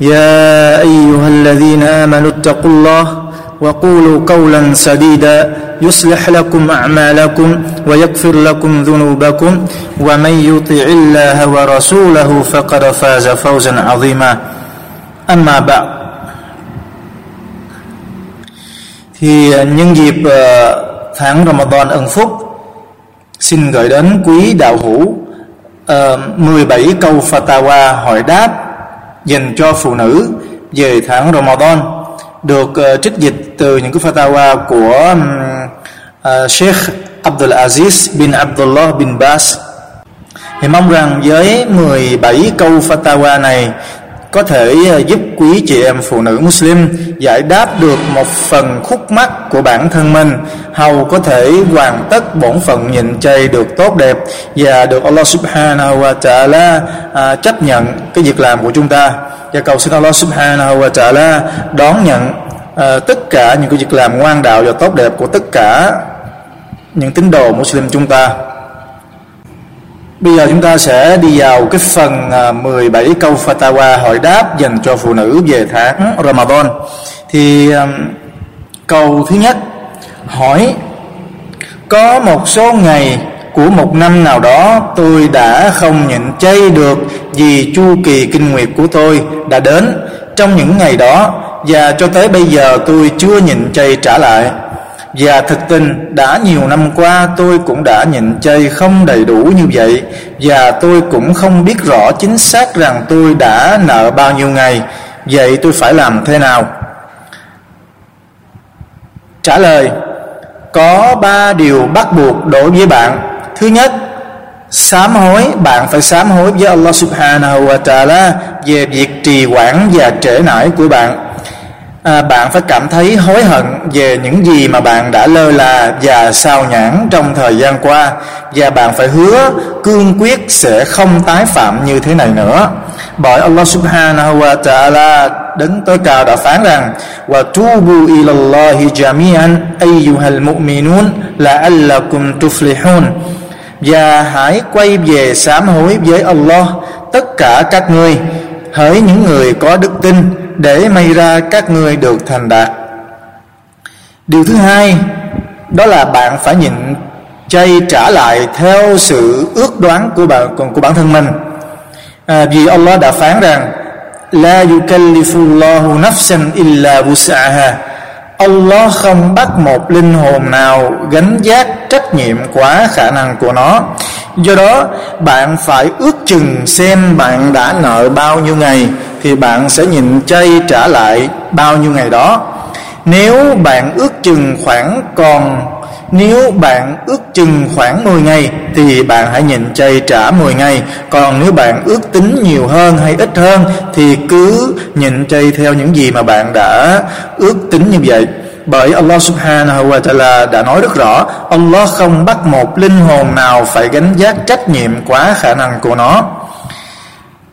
يا أيها الذين آمنوا اتقوا الله وقولوا قولا سديدا يصلح لكم أعمالكم ويغفر لكم ذنوبكم ومن يطع الله ورسوله فقد فاز فوزا عظيما أما بعد thì nhân dịp tháng Ramadan ân phúc xin gửi đến quý đạo hữu uh, 17 câu fatwa hỏi đáp dành cho phụ nữ về tháng Ramadan được uh, trích dịch từ những cái fatwa của uh, Sheikh Abdul Aziz bin Abdullah bin Bas. Thì mong rằng với 17 câu fatwa này có thể ờ, giúp quý chị em phụ nữ Muslim giải đáp được một phần khúc mắc của bản thân mình. Hầu có thể hoàn tất bổn phận nhịn chay được tốt đẹp và được Allah Subhanahu wa Taala à, chấp nhận cái việc làm của chúng ta. Và cầu xin Allah Subhanahu wa Taala đón nhận à, tất cả những cái việc làm ngoan đạo và tốt đẹp của tất cả những tín đồ Muslim chúng ta. Bây giờ chúng ta sẽ đi vào cái phần à, 17 câu fatwa hỏi đáp dành cho phụ nữ về tháng Ramadan. Thì à, câu thứ nhất, hỏi, có một số ngày của một năm nào đó tôi đã không nhịn chay được vì chu kỳ kinh nguyệt của tôi đã đến trong những ngày đó và cho tới bây giờ tôi chưa nhịn chay trả lại và thực tình, đã nhiều năm qua tôi cũng đã nhịn chay không đầy đủ như vậy. Và tôi cũng không biết rõ chính xác rằng tôi đã nợ bao nhiêu ngày. Vậy tôi phải làm thế nào? Trả lời, có ba điều bắt buộc đối với bạn. Thứ nhất, sám hối, bạn phải sám hối với Allah subhanahu wa ta'ala về việc trì hoãn và trễ nải của bạn à, bạn phải cảm thấy hối hận về những gì mà bạn đã lơ là và sao nhãn trong thời gian qua. Và bạn phải hứa cương quyết sẽ không tái phạm như thế này nữa. Bởi Allah subhanahu wa ta'ala đứng tối cao đã phán rằng wa tubu ila Allahi jami'an ayyuhal mu'minun la'allakum tuflihun. Và hãy quay về sám hối với Allah tất cả các ngươi. Hỡi những người có đức tin để may ra các ngươi được thành đạt. Điều thứ hai đó là bạn phải nhịn chay trả lại theo sự ước đoán của bạn của bản thân mình. À, vì Allah đã phán rằng la yukallifullahu nafsan illa wus'aha. Allah không bắt một linh hồn nào gánh giác trách nhiệm quá khả năng của nó. Do đó, bạn phải ước chừng xem bạn đã nợ bao nhiêu ngày thì bạn sẽ nhịn chay trả lại bao nhiêu ngày đó. Nếu bạn ước chừng khoảng còn nếu bạn ước chừng khoảng 10 ngày, thì bạn hãy nhịn chay trả 10 ngày. Còn nếu bạn ước tính nhiều hơn hay ít hơn, thì cứ nhịn chay theo những gì mà bạn đã ước tính như vậy. Bởi Allah subhanahu wa ta'ala đã nói rất rõ, Allah không bắt một linh hồn nào phải gánh giác trách nhiệm quá khả năng của nó.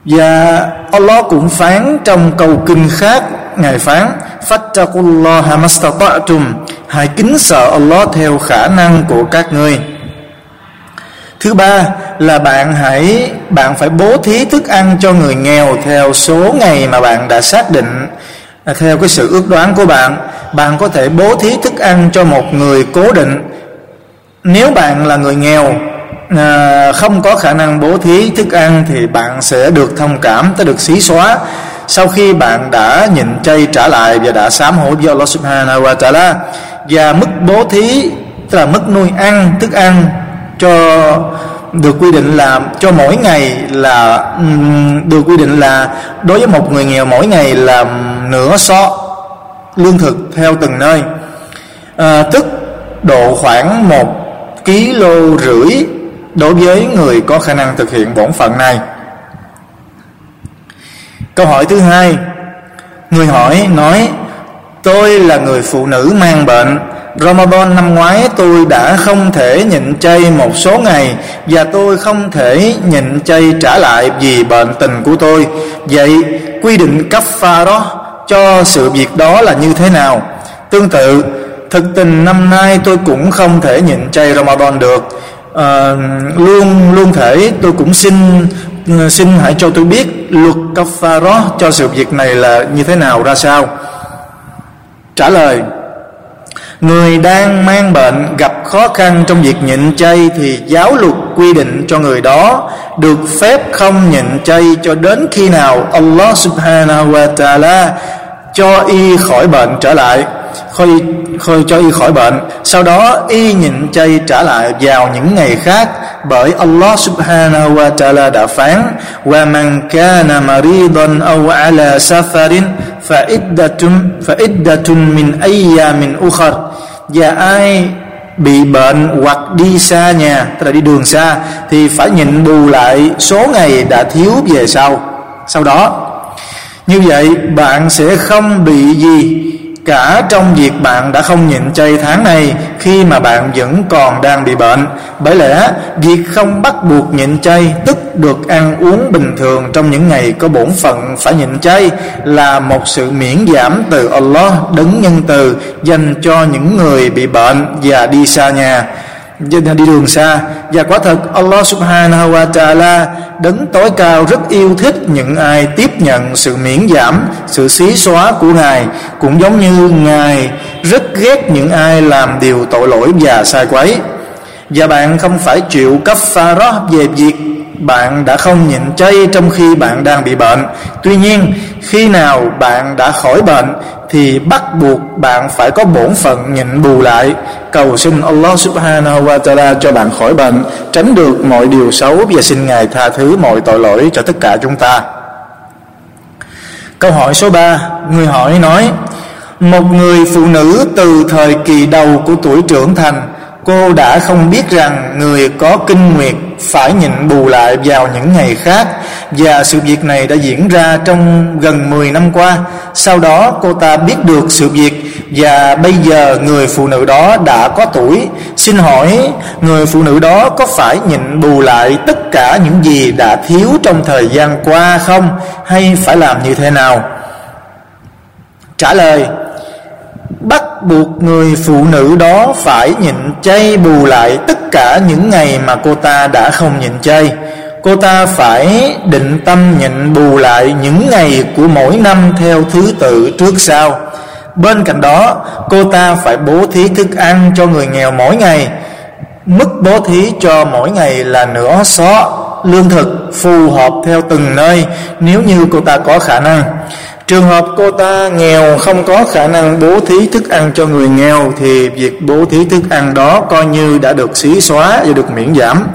Và Allah cũng phán trong câu kinh khác, ngài phán Fattakullaha mastata'tum hãy kính sợ Allah theo khả năng của các ngươi. Thứ ba là bạn hãy, bạn phải bố thí thức ăn cho người nghèo theo số ngày mà bạn đã xác định. À, theo cái sự ước đoán của bạn bạn có thể bố thí thức ăn cho một người cố định. Nếu bạn là người nghèo à, không có khả năng bố thí thức ăn thì bạn sẽ được thông cảm tới được xí xóa sau khi bạn đã nhịn chay trả lại và đã sám hối với Allah Subhanahu wa Taala và mức bố thí tức là mức nuôi ăn thức ăn cho được quy định là cho mỗi ngày là được quy định là đối với một người nghèo mỗi ngày là nửa so lương thực theo từng nơi. À, tức độ khoảng một kg rưỡi đối với người có khả năng thực hiện bổn phận này câu hỏi thứ hai người hỏi nói tôi là người phụ nữ mang bệnh Ramadan năm ngoái tôi đã không thể nhịn chay một số ngày và tôi không thể nhịn chay trả lại vì bệnh tình của tôi. Vậy quy định cấp pha đó cho sự việc đó là như thế nào? Tương tự, thực tình năm nay tôi cũng không thể nhịn chay Ramadan được. À, luôn luôn thể tôi cũng xin Ờ, xin hãy cho tôi biết luật kafaro cho sự việc này là như thế nào ra sao. Trả lời, Người đang mang bệnh gặp khó khăn trong việc nhịn chay thì giáo luật quy định cho người đó được phép không nhịn chay cho đến khi nào Allah subhanahu wa ta'ala cho y khỏi bệnh trở lại khôi, khôi cho y khỏi bệnh. Sau đó y nhịn chay trả lại vào những ngày khác bởi Allah subhanahu wa ta'ala đã phán wa man kana maridan aw ala safarin fa iddatun fa iddatun min ayyamin ukhar. Và ai bị bệnh hoặc đi xa nhà tức là đi đường xa thì phải nhịn bù lại số ngày đã thiếu về sau. Sau đó như vậy bạn sẽ không bị gì cả trong việc bạn đã không nhịn chay tháng này khi mà bạn vẫn còn đang bị bệnh. Bởi lẽ, việc không bắt buộc nhịn chay, tức được ăn uống bình thường trong những ngày có bổn phận phải nhịn chay, là một sự miễn giảm từ Allah, đấng nhân từ, dành cho những người bị bệnh và đi xa nhà đi đường xa. Và quả thật, Allah subhanahu wa ta'ala đấng tối cao rất yêu thích những ai tiếp nhận sự miễn giảm, sự xí xóa của ngài. Cũng giống như ngài rất ghét những ai làm điều tội lỗi và sai quấy. Và bạn không phải chịu cấp pha về việc bạn đã không nhịn chay trong khi bạn đang bị bệnh. Tuy nhiên, khi nào bạn đã khỏi bệnh thì bắt buộc bạn phải có bổn phận nhịn bù lại. Cầu xin Allah subhanahu wa ta'ala cho bạn khỏi bệnh, tránh được mọi điều xấu và xin Ngài tha thứ mọi tội lỗi cho tất cả chúng ta. Câu hỏi số 3 người hỏi nói, một người phụ nữ từ thời kỳ đầu của tuổi trưởng thành cô đã không biết rằng người có kinh nguyệt phải nhịn bù lại vào những ngày khác, và sự việc này đã diễn ra trong gần 10 năm qua. Sau đó, cô ta biết được sự việc, và bây giờ người phụ nữ đó đã có tuổi. Xin hỏi, người phụ nữ đó có phải nhịn bù lại tất cả những gì đã thiếu trong thời gian qua không hay phải làm như thế nào? Trả lời bắt buộc người phụ nữ đó phải nhịn chay bù lại tất cả những ngày mà cô ta đã không nhịn chay. Cô ta phải định tâm nhịn bù lại những ngày của mỗi năm theo thứ tự trước sau. Bên cạnh đó, cô ta phải bố thí thức ăn cho người nghèo mỗi ngày. Mức bố thí cho mỗi ngày là nửa xó. Lương thực phù hợp theo từng nơi, nếu như cô ta có khả năng. Trường hợp cô ta nghèo, không có khả năng bố thí thức ăn cho người nghèo, thì việc bố thí thức ăn đó coi như đã được xí xóa và được miễn giảm.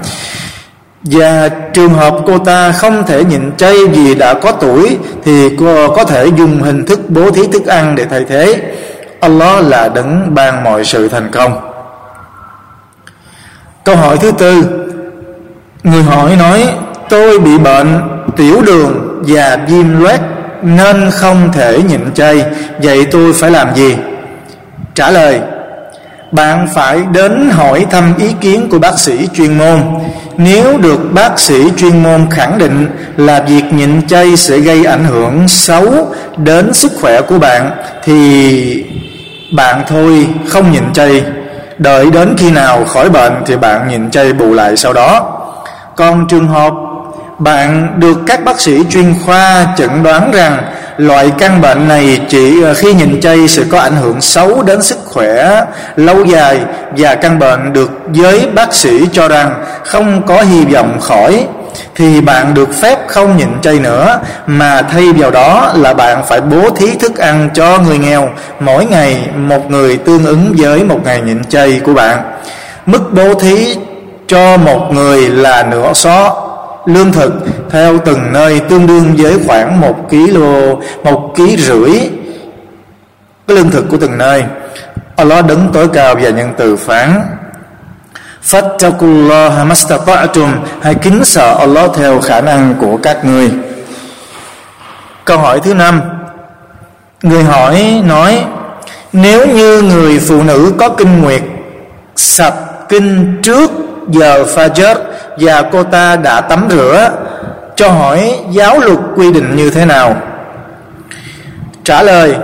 Và trường hợp cô ta không thể nhịn chay vì đã có tuổi, thì cô có thể dùng hình thức bố thí thức ăn để thay thế. Allah là đấng ban mọi sự thành công. Câu hỏi thứ tư Người hỏi nói, Tôi bị bệnh tiểu đường và viêm loét nên không thể nhịn chay, vậy tôi phải làm gì? Trả lời, bạn phải đến hỏi thăm ý kiến của bác sĩ chuyên môn. Nếu được bác sĩ chuyên môn khẳng định là việc nhịn chay sẽ gây ảnh hưởng xấu đến sức khỏe của bạn, thì bạn thôi, không nhịn chay. Đợi đến khi nào khỏi bệnh thì bạn nhịn chay bù lại sau đó. Còn trường hợp bạn được các bác sĩ chuyên khoa chẩn đoán rằng loại căn bệnh này chỉ ờ, khi nhìn chay sẽ có ảnh hưởng xấu đến sức khỏe lâu dài và căn bệnh được giới bác sĩ cho rằng không có hy vọng khỏi. Thì bạn được phép không nhịn chay nữa, mà thay vào đó là bạn phải bố thí thức ăn cho người nghèo. Mỗi ngày, một người tương ứng với một ngày nhịn chay của bạn. Mức bố thí cho một người là nửa xó lương thực theo từng nơi, tương đương với khoảng một kg một ký rưỡi. Cái lương thực của từng nơi. Allah đứng tối cao và nhân từ phán Fattakullah mastata'tum Hãy kính sợ Allah theo khả năng của các người Câu hỏi thứ năm. Người hỏi nói, Nếu như người phụ nữ có kinh nguyệt Sạch kinh trước giờ Fajr Và cô ta đã tắm rửa, Cho hỏi giáo luật quy định như thế nào? Trả lời,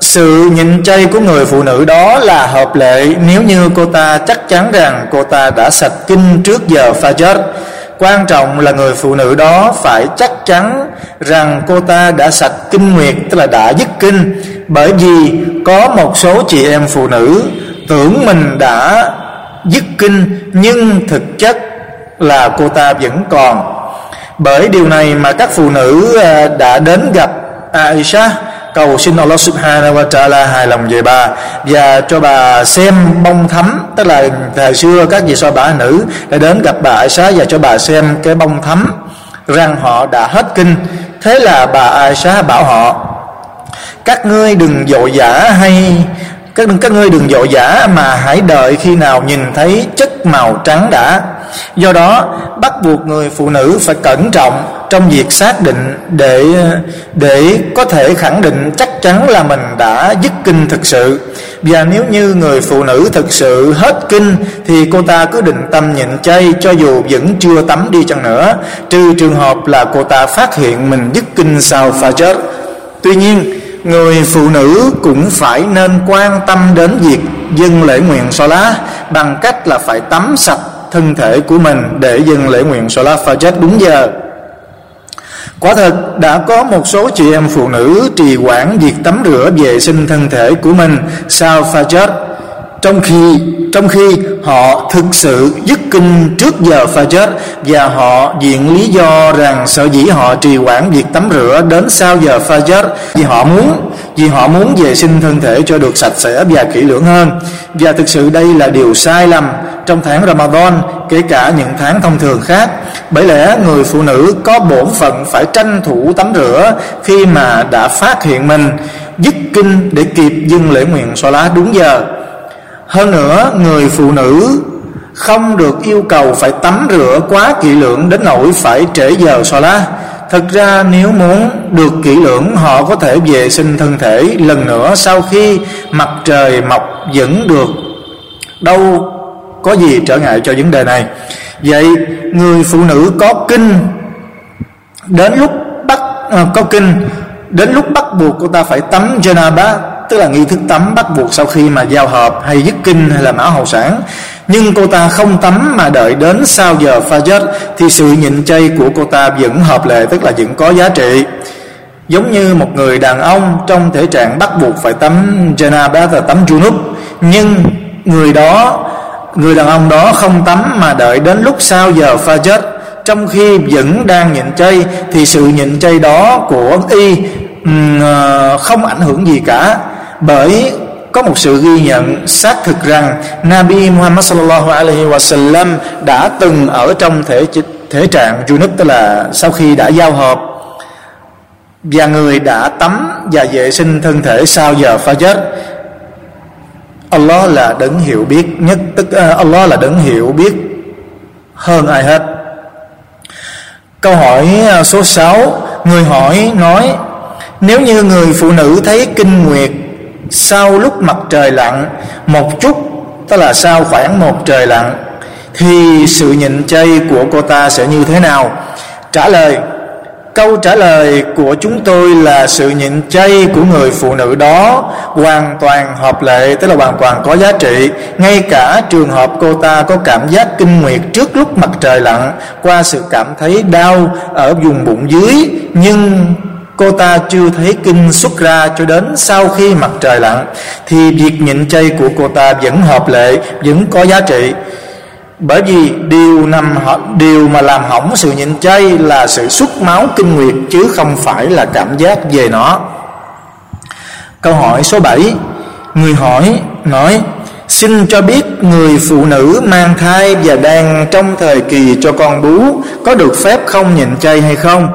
sự nhịn chay của người phụ nữ đó là hợp lệ nếu như cô ta chắc chắn rằng cô ta đã sạch kinh trước giờ Fajr. Quan trọng là người phụ nữ đó phải chắc chắn rằng cô ta đã sạch kinh nguyệt, tức là đã dứt kinh. Bởi vì có một số chị em phụ nữ tưởng mình đã dứt kinh nhưng thực chất là cô ta vẫn còn. Bởi điều này mà các phụ nữ à, đã đến gặp Aisha, cầu xin Allah subhanahu wa ta'ala hài lòng về bà và cho bà xem bông thấm tức là thời xưa các vị so bà nữ đã đến gặp bà Aisha và cho bà xem cái bông thấm rằng họ đã hết kinh. Thế là bà Aisha bảo họ, các ngươi đừng dội dã hay các các ngươi đừng dội dã mà hãy đợi khi nào nhìn thấy chất màu trắng đã. Do đó, bắt buộc người phụ nữ phải cẩn trọng trong việc xác định để để có thể khẳng định chắc chắn là mình đã dứt kinh thực sự. Và nếu như người phụ nữ thực sự hết kinh, thì cô ta cứ định tâm nhịn chay cho dù vẫn chưa tắm đi chăng nữa, trừ trường hợp là cô ta phát hiện mình dứt kinh sau pha chết. Tuy nhiên người phụ nữ cũng phải nên quan tâm đến việc dâng lễ nguyện so lá bằng cách là phải tắm sạch thân thể của mình để dâng lễ nguyện so lá pha chết đúng giờ Quả thật, đã có một số chị em phụ nữ trì quản việc tắm rửa vệ sinh thân thể của mình sau pha chết trong khi trong khi họ thực sự dứt kinh trước giờ pha chết và họ viện lý do rằng sở dĩ họ trì quản việc tắm rửa đến sau giờ pha chết vì họ muốn, vì họ muốn vệ sinh thân thể cho được sạch sẽ và kỹ lưỡng hơn. Và thực sự đây là điều sai lầm trong tháng Ramadan, kể cả những tháng thông thường khác. Bởi lẽ người phụ nữ có bổn phận phải tranh thủ tắm rửa khi mà đã phát hiện mình, dứt kinh để kịp dâng lễ nguyện xóa lá đúng giờ hơn nữa người phụ nữ không được yêu cầu phải tắm rửa quá kỹ lưỡng đến nỗi phải trễ giờ xoa lá Thực ra nếu muốn được kỹ lưỡng họ có thể vệ sinh thân thể lần nữa sau khi mặt trời mọc vẫn được. Đâu có gì trở ngại cho vấn đề này. Vậy người phụ nữ có kinh đến lúc bắt à, có kinh đến lúc bắt buộc cô ta phải tắm janaba tức là nghi thức tắm bắt buộc sau khi mà giao hợp hay dứt kinh hay là mão hậu sản. Nhưng cô ta không tắm mà đợi đến sau giờ pha chết thì sự nhịn chay của cô ta vẫn hợp lệ, tức là vẫn có giá trị. Giống như một người đàn ông trong thể trạng bắt buộc phải tắm janaba là tắm junub. Nhưng người đó, người đàn ông đó không tắm mà đợi đến lúc sau giờ pha chết trong khi vẫn đang nhịn chay thì sự nhịn chay đó của y ờ, không ảnh hưởng gì cả bởi có một sự ghi nhận xác thực rằng Nabi Muhammad sallallahu alaihi wasallam đã từng ở trong thể thể trạng junub tức là sau khi đã giao hợp và người đã tắm và vệ sinh thân thể sau giờ pha chết Allah là đấng hiểu biết nhất tức uh, Allah là đấng hiểu biết hơn ai hết. Câu hỏi ờ, số 6 người hỏi nói nếu như người phụ nữ thấy kinh nguyệt sau lúc mặt trời lặn, một chút, tức là sau khoảng một trời lặn, thì sự nhịn chay của cô ta sẽ như thế nào? Trả lời, câu trả lời của chúng tôi là sự nhịn chay của người phụ nữ đó hoàn toàn hợp lệ, tức là hoàn toàn có giá trị. Ngay cả trường hợp cô ta có cảm giác kinh nguyệt trước lúc mặt trời lặn qua sự cảm thấy đau ở vùng bụng dưới, nhưng cô ta chưa thấy kinh xuất ra cho đến sau khi mặt trời lặn, thì việc nhịn chay của cô ta vẫn hợp lệ, vẫn có giá trị bởi vì điều nằm điều mà làm hỏng sự nhịn chay là sự xuất máu kinh nguyệt chứ không phải là cảm giác về nó câu hỏi số 7 người hỏi, nói, Xin cho biết người phụ nữ mang thai và đang trong thời kỳ cho con bú có được phép không nhịn chay hay không?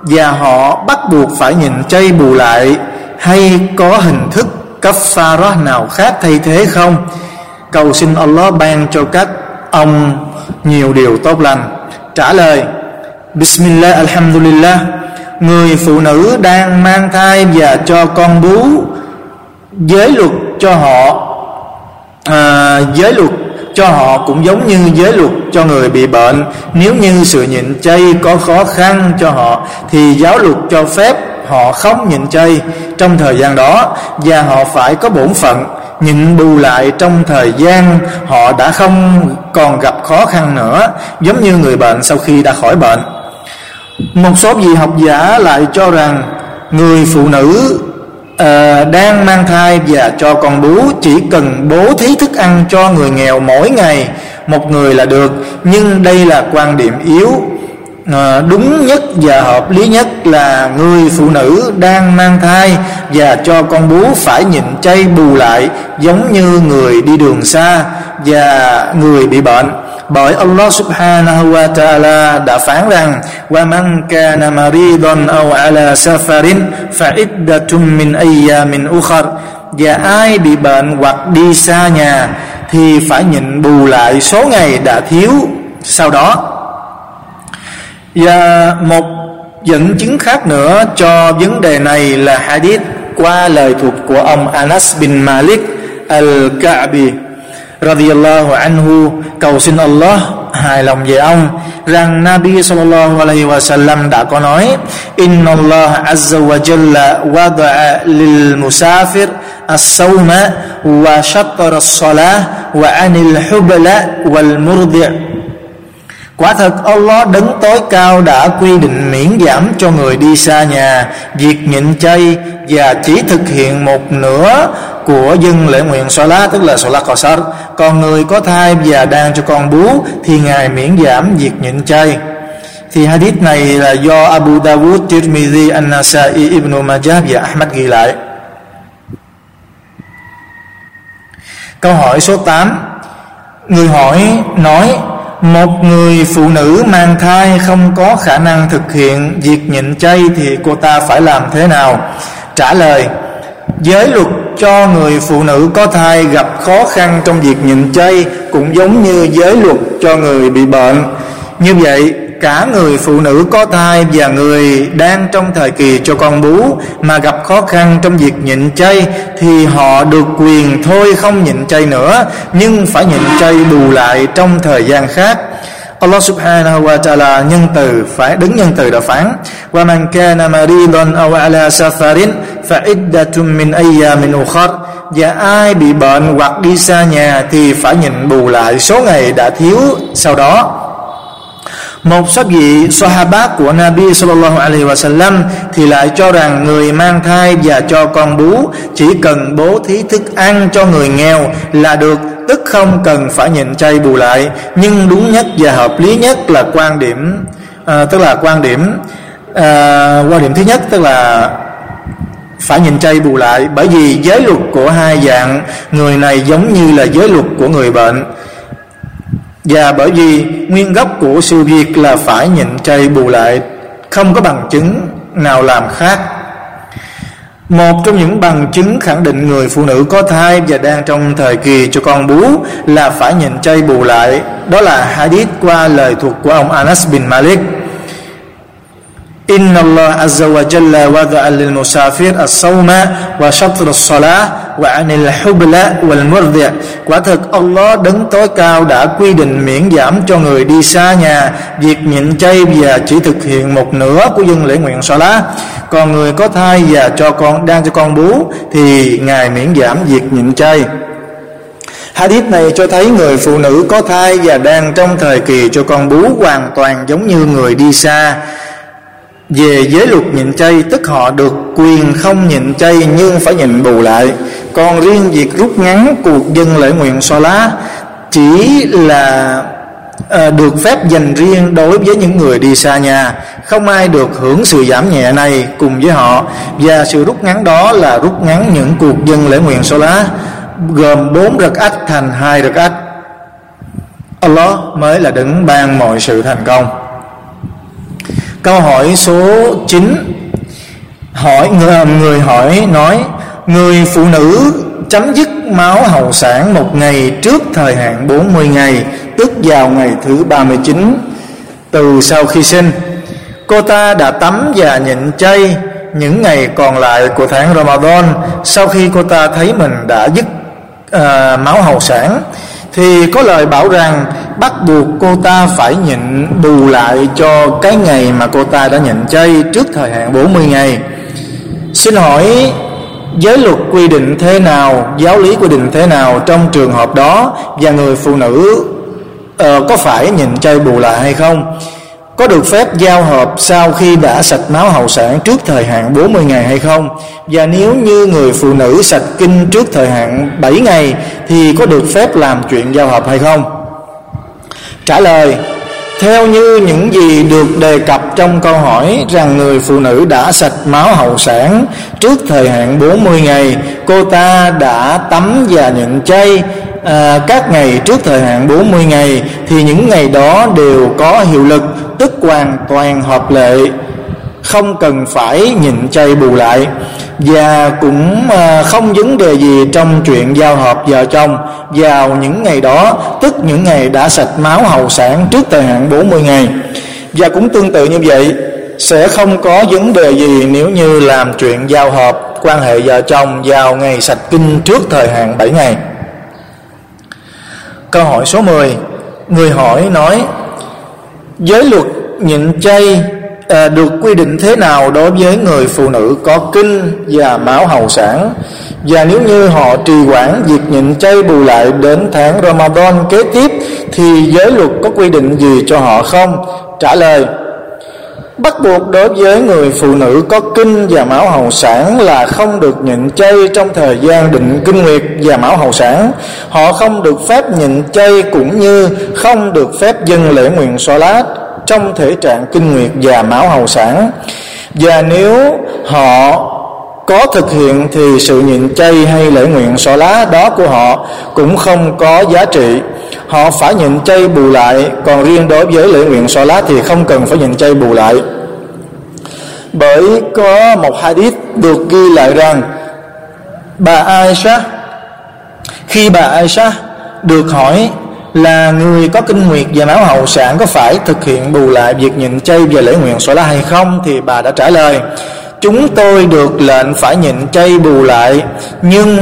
Và họ bắt buộc phải nhịn chay bù lại hay có hình thức kaffara nào khác thay thế không? Cầu xin Allah ban cho các ông nhiều điều tốt lành. Trả lời Bismillah Alhamdulillah Người phụ nữ đang mang thai và cho con bú Giới luật cho họ à, giới luật cho họ cũng giống như giới luật cho người bị bệnh. Nếu như sự nhịn chay có khó khăn cho họ, thì giáo luật cho phép họ không nhịn chay. Trong thời gian đó, và họ phải có bổn phận, nhịn bù lại trong thời gian họ đã không còn gặp khó khăn nữa, giống như người bệnh sau khi đã khỏi bệnh. Một số vị học giả lại cho rằng, người phụ nữ uh, đang mang thai và cho con bú chỉ cần bố thí thức ăn cho người nghèo mỗi ngày một người là được. Nhưng đây là quan điểm yếu à, đúng nhất và hợp lý nhất là người phụ nữ đang mang thai và cho con bú phải nhịn chay bù lại giống như người đi đường xa và người bị bệnh. Bởi Allah subhanahu wa ta'ala đã phán rằng wa man kana maridan aw ala safarin fa iddatun min ayyamin ukhar. Và ai bị bệnh hoặc đi xa nhà thì phải nhịn bù lại số ngày đã thiếu sau đó và một dẫn chứng khác nữa cho vấn đề này là hadith qua lời thuộc của ông Anas bin Malik al-Ka'bi radiyallahu anhu. Cầu xin Allah hài lòng về ông, rằng Nabi sallallahu alaihi wasallam đã có nói, Inna Allah azza wa jalla wada'a lil musafir as-sawma wa shattara as-salah wa anil hubla wal murdi' Quả thật Allah đấng tối cao đã quy định miễn giảm cho người đi xa nhà Việc nhịn chay và chỉ thực hiện một nửa của dân lễ nguyện Salat tức là Salat Qasar. Còn người có thai và đang cho con bú thì Ngài miễn giảm việc nhịn chay. Thì hadith này là do Abu Dawud, Tirmidhi, An-Nasai, Ibn Majah và Ahmad ghi lại. Câu hỏi số 8 Người hỏi nói một người phụ nữ mang thai không có khả năng thực hiện việc nhịn chay thì cô ta phải làm thế nào? Trả lời, giới luật cho người phụ nữ có thai gặp khó khăn trong việc nhịn chay cũng giống như giới luật cho người bị bệnh. Như vậy cả người phụ nữ có thai và người đang trong thời kỳ cho con bú mà gặp khó khăn trong việc nhịn chay thì họ được quyền thôi không nhịn chay nữa, nhưng phải nhịn chay bù lại trong thời gian khác. Allah subhanahu wa ta'ala nhân từ phải đứng nhân từ đã phán, wa man kana maridan aw ala safarin fa iddatun min ayyamin ukhar. Và ai bị bệnh hoặc đi xa nhà thì phải nhịn bù lại số ngày đã thiếu sau đó một số vị Sahaba của Nabi sallallahu alaihi wasallam thì lại cho rằng người mang thai và cho con bú chỉ cần bố thí thức ăn cho người nghèo là được tức không cần phải nhịn chay bù lại. Nhưng đúng nhất và hợp lý nhất là quan điểm à, tức là quan điểm à, quan điểm thứ nhất tức là phải nhịn chay bù lại. Bởi vì giới luật của hai dạng người này giống như là giới luật của người bệnh và bởi vì nguyên gốc của sự việc là phải nhịn chay bù lại, không có bằng chứng nào làm khác. Một trong những bằng chứng khẳng định người phụ nữ có thai và đang trong thời kỳ cho con bú là phải nhịn chay bù lại, đó là hadith qua lời thuộc của ông Anas bin Malik. إن الله عز وجل وضع للمسافر الصوم وشطر الصلاة وعن الحبل والمرضع quả thực Allah đấng tối cao đã quy định miễn giảm cho người đi xa nhà việc nhịn chay và chỉ thực hiện một nửa của dân lễ nguyện Salah còn người có thai và cho con đang cho con bú thì ngài miễn giảm việc nhịn chay Hadith này cho thấy người phụ nữ có thai và đang trong thời kỳ cho con bú hoàn toàn giống như người đi xa về giới luật nhịn chay tức họ được quyền không nhịn chay nhưng phải nhịn bù lại. Còn riêng việc rút ngắn cuộc dân lễ nguyện so lá chỉ là à, được phép dành riêng đối với những người đi xa nhà. Không ai được hưởng sự giảm nhẹ này cùng với họ. Và sự rút ngắn đó là rút ngắn những cuộc dân lễ nguyện so lá gồm bốn rực ách thành hai rực ách. Allah mới là đứng ban mọi sự thành công câu hỏi số 9 hỏi người, người hỏi nói người phụ nữ chấm dứt máu hậu sản một ngày trước thời hạn 40 ngày tức vào ngày thứ 39 từ sau khi sinh. Cô ta đã tắm và nhịn chay những ngày còn lại của tháng Ramadan sau khi cô ta thấy mình đã dứt à, máu hậu sản thì có lời bảo rằng bắt buộc cô ta phải nhịn bù lại cho cái ngày mà cô ta đã nhịn chay trước thời hạn 40 ngày. Xin hỏi giới luật quy định thế nào, giáo lý quy định thế nào trong trường hợp đó và người phụ nữ uh, có phải nhịn chay bù lại hay không? Có được phép giao hợp sau khi đã sạch máu hậu sản trước thời hạn 40 ngày hay không? Và nếu như người phụ nữ sạch kinh trước thời hạn 7 ngày thì có được phép làm chuyện giao hợp hay không? Trả lời theo như những gì được đề cập trong câu hỏi rằng người phụ nữ đã sạch máu hậu sản trước thời hạn 40 ngày, cô ta đã tắm và nhận chay à, các ngày trước thời hạn 40 ngày thì những ngày đó đều có hiệu lực tức hoàn toàn hợp lệ không cần phải nhịn chay bù lại. Và cũng à, không vấn đề gì trong chuyện giao hợp vợ chồng vào những ngày đó tức những ngày đã sạch máu hậu sản trước thời hạn 40 ngày. Và cũng tương tự như vậy sẽ không có vấn đề gì nếu như làm chuyện giao hợp quan hệ vợ chồng vào ngày sạch kinh trước thời hạn 7 ngày câu hỏi số 10 người hỏi nói giới luật nhịn chay à, được quy định thế nào đối với người phụ nữ có kinh và máu hậu sản và nếu như họ trì hoãn việc nhịn chay bù lại đến tháng Ramadan kế tiếp thì giới luật có quy định gì cho họ không? Trả lời Bắt buộc đối với người phụ nữ có kinh và máu hậu sản là không được nhịn chay trong thời gian định kinh nguyệt và máu hậu sản. Họ không được phép nhịn chay cũng như không được phép dâng lễ nguyện xóa lát trong thể trạng kinh nguyệt và máu hậu sản và nếu họ có thực hiện thì sự nhịn chay hay lễ nguyện xỏ lá đó của họ cũng không có giá trị. Họ phải nhịn chay bù lại, còn riêng đối với lễ nguyện xỏ lá thì không cần phải nhịn chay bù lại. Bởi có một hadith được ghi lại rằng, bà Aisha, khi bà Aisha được hỏi là người có kinh nguyệt và máu hậu sản có phải thực hiện bù lại việc nhịn chay và lễ nguyện xỏ lá hay không, thì bà đã trả lời chúng tôi được lệnh phải nhịn chay bù lại nhưng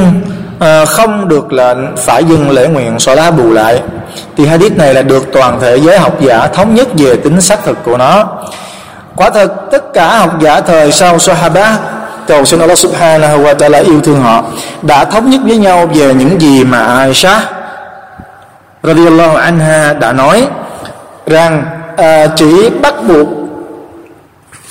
à, không được lệnh phải dừng lễ nguyện xóa lá bù lại. Thì hadith này là được toàn thể giới học giả thống nhất về tính xác thực của nó. Quả thật tất cả học giả thời sau Sahaba cầu xin Allah subhanahu wa ta'ala yêu thương họ đã thống nhất với nhau về những gì mà Aisha radiyallahu anha đã nói rằng à, chỉ bắt buộc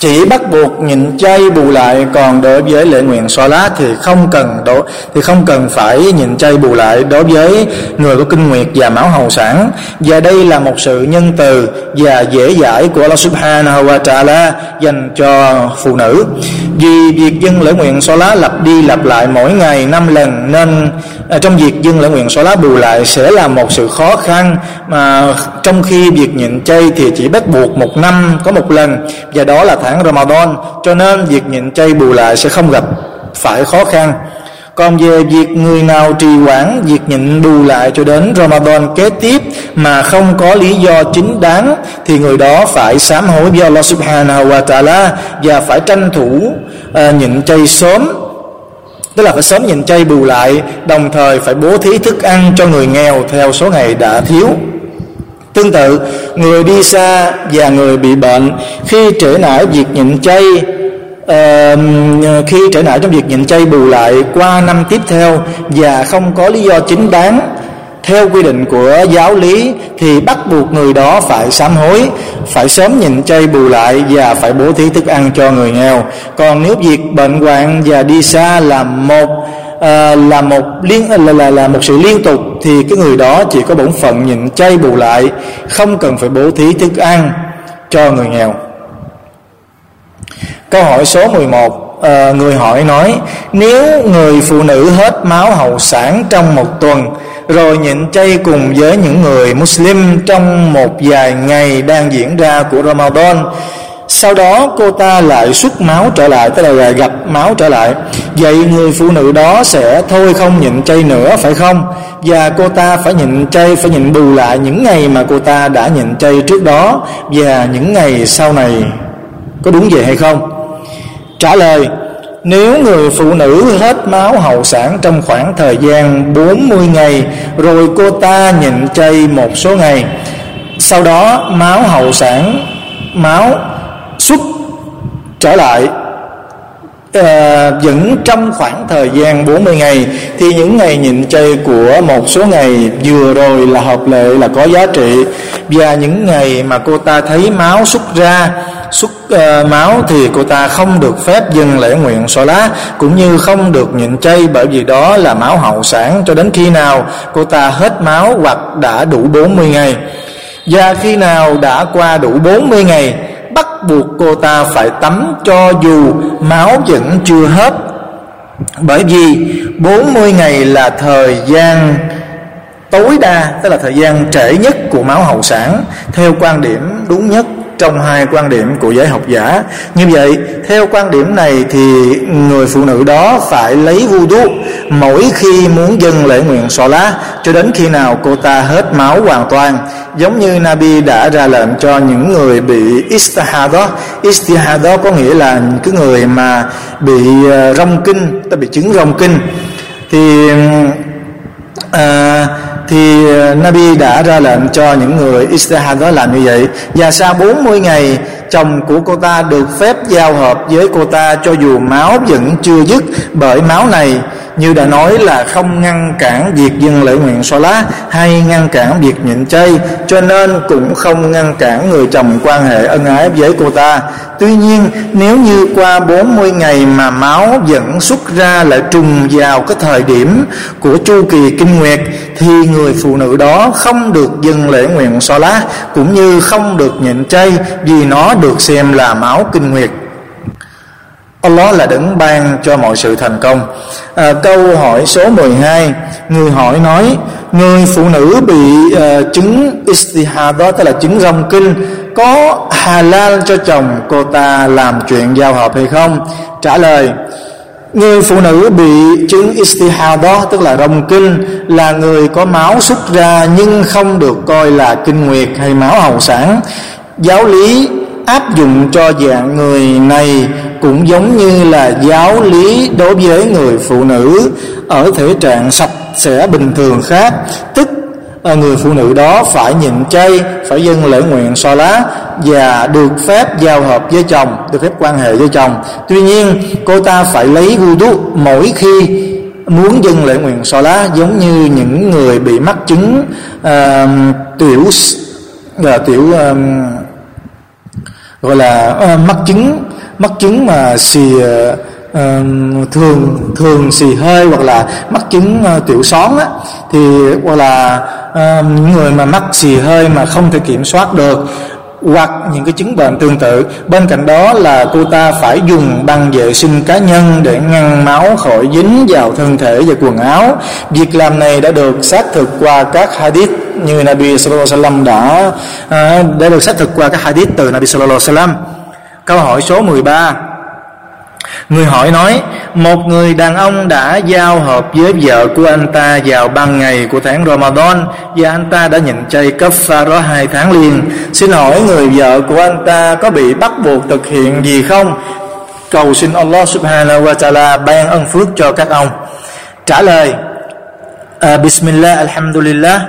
chỉ bắt buộc nhịn chay bù lại, còn đối với lễ nguyện xoa lá thì không cần đổ, thì không cần phải nhịn chay bù lại đối với người có kinh nguyệt và máu hầu sản và đây là một sự nhân từ và dễ dãi của Allah Subhanahu wa Taala dành cho phụ nữ. Vì việc dân lễ nguyện xoa lá lặp đi lặp lại mỗi ngày năm lần nên à, trong việc dân lễ nguyện xoa lá bù lại sẽ là một sự khó khăn, mà trong khi việc nhịn chay thì chỉ bắt buộc một năm có một lần, và đó là tháng Ramadan cho nên việc nhịn chay bù lại sẽ không gặp phải khó khăn. Còn về việc người nào trì hoãn việc nhịn bù lại cho đến Ramadan kế tiếp mà không có lý do chính đáng thì người đó phải sám hối với Allah Subhanahu wa Taala và phải tranh thủ uh, nhịn chay sớm. Tức là phải sớm nhịn chay bù lại đồng thời phải bố thí thức ăn cho người nghèo theo số ngày đã thiếu. Tương tự, người đi xa và người bị bệnh khi trễ nải việc nhịn chay uh, khi trễ nải trong việc nhịn chay bù lại qua năm tiếp theo và không có lý do chính đáng theo quy định của giáo lý thì bắt buộc người đó phải sám hối phải sớm nhịn chay bù lại và phải bố thí thức ăn cho người nghèo. Còn nếu việc bệnh hoạn và đi xa là một à, là một liên là, là là một sự liên tục thì cái người đó chỉ có bổn phận nhịn chay bù lại không cần phải bố thí thức ăn cho người nghèo. Câu hỏi số 11 à, ờ, người hỏi nói nếu người phụ nữ hết máu hậu sản trong một tuần rồi nhịn chay cùng với những người Muslim trong một vài ngày đang diễn ra của Ramadan sau đó cô ta lại xuất máu trở lại, tức là gặp máu trở lại. Vậy người phụ nữ đó sẽ thôi không nhịn chay nữa, phải không? Và cô ta phải nhịn chay, phải nhịn bù lại những ngày mà cô ta đã nhịn chay trước đó và những ngày sau này. Có đúng vậy hay không? Trả lời, nếu người phụ nữ hết máu hậu sản trong khoảng thời gian 40 ngày, rồi cô ta nhịn chay một số ngày, sau đó máu hậu sản, máu trở lại. À, vẫn trong khoảng thời gian 40 ngày thì những ngày nhịn chay của một số ngày vừa rồi là hợp lệ là có giá trị. Và những ngày mà cô ta thấy máu xuất ra xuất uh, ờ, máu thì cô ta không được phép dừng lễ nguyện xóa lá cũng như không được nhịn chay bởi vì đó là máu hậu sản cho đến khi nào cô ta hết máu hoặc đã đủ 40 ngày. Và khi nào đã qua đủ 40 ngày bắt buộc cô ta phải tắm cho dù máu vẫn chưa hết. Bởi vì 40 ngày là thời gian tối đa, tức là thời gian trễ nhất của máu hậu sản, theo quan điểm đúng nhất trong hai quan điểm của giới học giả. Như vậy, theo quan điểm này thì người phụ nữ đó phải lấy vu đu mỗi khi muốn dâng lễ nguyện xòa lá cho đến khi nào cô ta hết máu hoàn toàn. Giống như Nabi đã ra lệnh cho những người bị istihada istihada có nghĩa là cái người mà bị ờ, rong kinh, ta bị chứng rong kinh. Thì à, thì à, Nabi đã ra lệnh cho những người Israel đó làm như vậy. Và sau 40 ngày chồng của cô ta được phép giao hợp với cô ta cho dù máu vẫn chưa dứt bởi máu này như đã nói là không ngăn cản việc dừng lễ nguyện so lá hay ngăn cản việc nhịn chay, cho nên cũng không ngăn cản người chồng quan hệ ân ái với cô ta. Tuy nhiên, nếu như qua 40 ngày mà máu vẫn xuất ra lại trùng vào cái thời điểm của chu kỳ kinh nguyệt, thì người phụ nữ đó không được dừng lễ nguyện so lá, cũng như không được nhịn chay vì nó được xem là máu kinh nguyệt. Allah là đấng ban cho mọi sự thành công à, câu hỏi số 12 người hỏi nói người phụ nữ bị uh, chứng istihada tức là chứng rong kinh có halal cho chồng cô ta làm chuyện giao hợp hay không trả lời Người phụ nữ bị chứng istihada tức là rong kinh là người có máu xuất ra nhưng không được coi là kinh nguyệt hay máu hậu sản. Giáo lý áp dụng cho dạng người này cũng giống như là giáo lý đối với người phụ nữ ở thể trạng sạch sẽ bình thường khác. Tức ờ, người phụ nữ đó phải nhịn chay phải dâng lễ nguyện so lá và được phép giao hợp với chồng được phép quan hệ với chồng. Tuy nhiên cô ta phải lấy vudu mỗi khi muốn dâng lễ nguyện so lá giống như những người bị mắc chứng uh, tiểu uh, tiểu uh, gọi là uh, mắc chứng mắc chứng mà xì uh, thường thường xì hơi hoặc là mắc chứng uh, ờ, tiểu xón á thì hoặc là uh, những người mà mắc xì hơi mà không thể kiểm soát được hoặc những cái chứng bệnh tương tự. Bên cạnh đó là cô ta phải dùng băng vệ sinh cá nhân để ngăn máu khỏi dính vào thân thể và quần áo. Việc làm này đã được xác thực qua các hadith như Nabi Sallallahu Alaihi Wasallam đã à, đã được xác thực qua các hadith từ Nabi Sallallahu Alaihi Wasallam. Câu hỏi số 13 Người hỏi nói Một người đàn ông đã giao hợp với vợ của anh ta vào ban ngày của tháng Ramadan Và anh ta đã nhịn chay cấp pha đó hai tháng liền. Xin hỏi người vợ của anh ta có bị bắt buộc thực hiện gì không? Cầu xin Allah subhanahu wa ta'ala ban ân phước cho các ông. Trả lời à, Bismillah alhamdulillah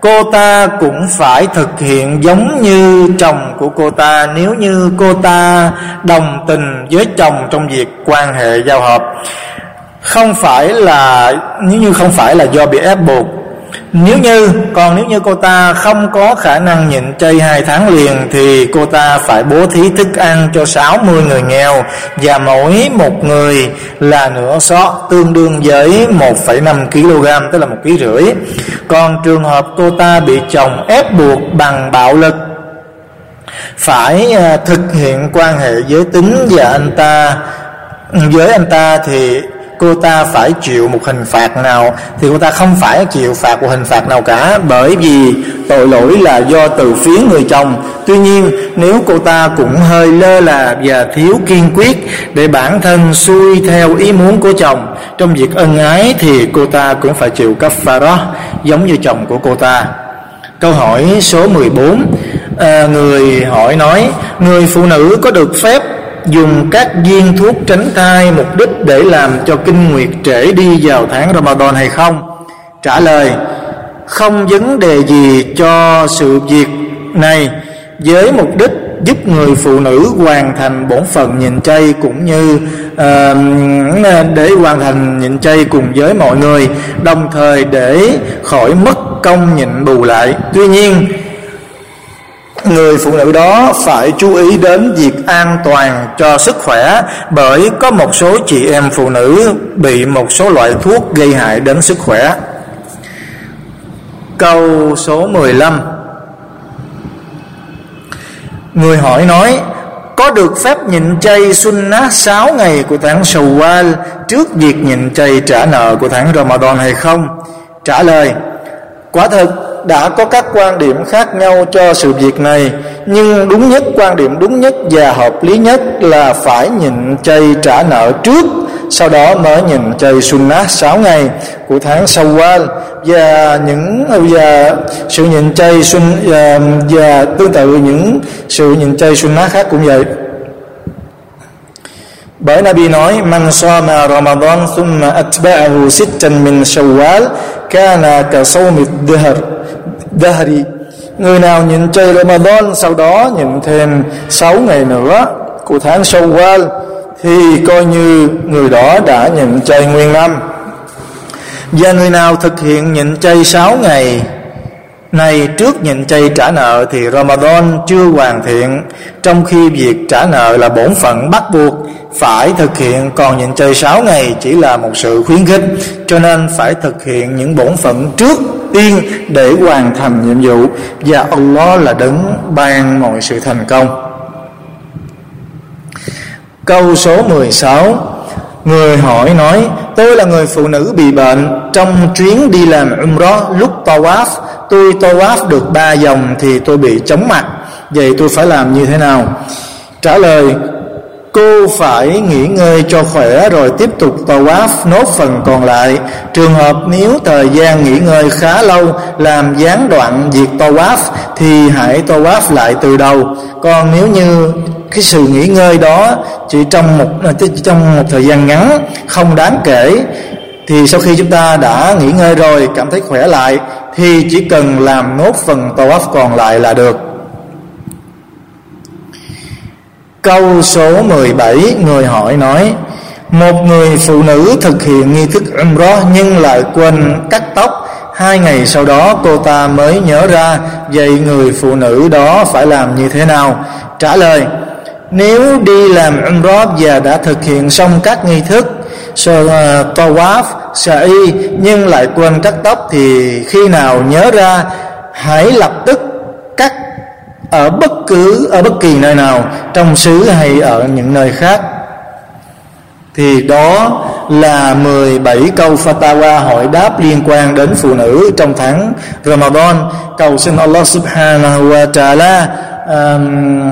cô ta cũng phải thực hiện giống như chồng của cô ta. Nếu như cô ta đồng tình với chồng trong việc quan hệ giao hợp, không phải là nếu như không phải là do bị ép buộc nếu như còn nếu như cô ta không có khả năng nhịn chay hai tháng liền thì cô ta phải bố thí thức ăn cho 60 người nghèo và mỗi một người là nửa sót tương đương với 1,5 kg tức là một kg rưỡi. Còn trường hợp cô ta bị chồng ép buộc bằng bạo lực phải ờ, thực hiện quan hệ giới tính và anh ta với anh ta thì cô ta phải chịu một hình phạt nào thì cô ta không phải chịu phạt một hình phạt nào cả bởi vì tội lỗi là do từ phía người chồng. Tuy nhiên nếu cô ta cũng hơi lơ là và thiếu kiên quyết để bản thân xuôi theo ý muốn của chồng trong việc ân ái thì cô ta cũng phải chịu cấp pha đó giống như chồng của cô ta. Câu hỏi số 14 à, Người hỏi nói Người phụ nữ có được phép dùng các viên thuốc tránh thai mục đích để làm cho kinh nguyệt trễ đi vào tháng Ramadan hay không? Trả lời không vấn đề gì cho sự việc này với mục đích giúp người phụ nữ hoàn thành bổn phận nhịn chay cũng như uh, để hoàn thành nhịn chay cùng với mọi người đồng thời để khỏi mất công nhịn bù lại tuy nhiên người phụ nữ đó phải chú ý đến việc an toàn cho sức khỏe bởi có một số chị em phụ nữ bị một số loại thuốc gây hại đến sức khỏe. Câu số 15 Người hỏi nói, Có được phép nhịn chay sunnah 6 ngày của tháng Shawwal Trước việc nhịn chay trả nợ của tháng Ramadan hay không? Trả lời, Quả thực đã có các quan điểm khác nhau cho sự việc này nhưng đúng nhất quan điểm đúng nhất và hợp lý nhất là phải nhịn chay trả nợ trước sau đó mới nhịn chay sunnah 6 ngày. Của tháng Shawwal và những và sự nhịn chay sun và, và tương tự những sự nhịn chay sunnah khác cũng vậy bởi Nabi nói, man soma Ramadan thumma atba'ahu sittan min Shawwal, kana ka sawmi dahr dahri người nào nhịn chay Ramadan, sau đó nhịn thêm 6 ngày nữa của tháng Shawwal, thì coi như người đó đã nhịn chay nguyên năm. Và người nào thực hiện nhịn chay 6 ngày này trước nhịn chay trả nợ thì Ramadan chưa hoàn thiện, trong khi việc trả nợ là bổn phận bắt buộc phải thực hiện còn nhịn chay 6 ngày chỉ là một sự khuyến khích, cho nên phải thực hiện những bổn phận trước tiên để hoàn thành nhiệm vụ, và Allah là đấng ban mọi sự thành công. Câu số 16 Người hỏi nói, Tôi là người phụ nữ bị bệnh, Trong chuyến đi làm Umrah Lúc Tawaf, Tôi Tawaf được ba vòng Thì tôi bị chóng mặt, Vậy tôi phải làm như thế nào? Trả lời Cô phải nghỉ ngơi cho khỏe rồi tiếp tục tawaf nốt phần còn lại. Trường hợp nếu thời gian nghỉ ngơi khá lâu, làm gián đoạn việc tawaf thì hãy tawaf lại từ đầu. Còn nếu như cái sự nghỉ ngơi đó chỉ trong một à, trong một thời gian ngắn, không đáng kể, thì sau khi chúng ta đã nghỉ ngơi rồi, cảm thấy khỏe lại, thì chỉ cần làm nốt phần tawaf còn lại là được Câu số 17 người hỏi nói Một người phụ nữ thực hiện nghi thức Umrah nhưng lại quên cắt tóc Hai ngày sau đó cô ta mới nhớ ra Vậy người phụ nữ đó phải làm như thế nào? Trả lời Nếu đi làm Umrah và đã thực hiện xong các nghi thức uh, Tawaf, Sa'i Nhưng lại quên cắt tóc Thì khi nào nhớ ra Hãy lập tức ở bất cứ ở bất kỳ nơi nào trong xứ hay ở những nơi khác. Thì đó là 17 câu fatwa hỏi đáp liên quan đến phụ nữ trong tháng Ramadan. Cầu xin Allah subhanahu wa ta'ala um,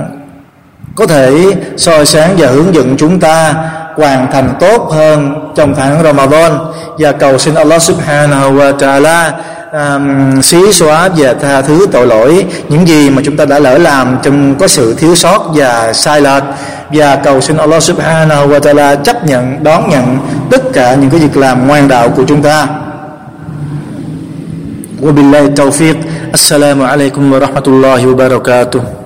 có thể soi sáng và hướng dẫn chúng ta hoàn thành tốt hơn trong tháng Ramadan. Và cầu xin Allah subhanahu wa ta'ala um, xí xóa và tha thứ tội lỗi những gì mà chúng ta đã lỡ làm trong có sự thiếu sót và sai lệch và cầu xin Allah Subhanahu wa Taala chấp nhận đón nhận tất cả những cái việc làm ngoan đạo của chúng ta. Wabillahi taufiq. Assalamu alaikum wa rahmatullahi wa barakatuh.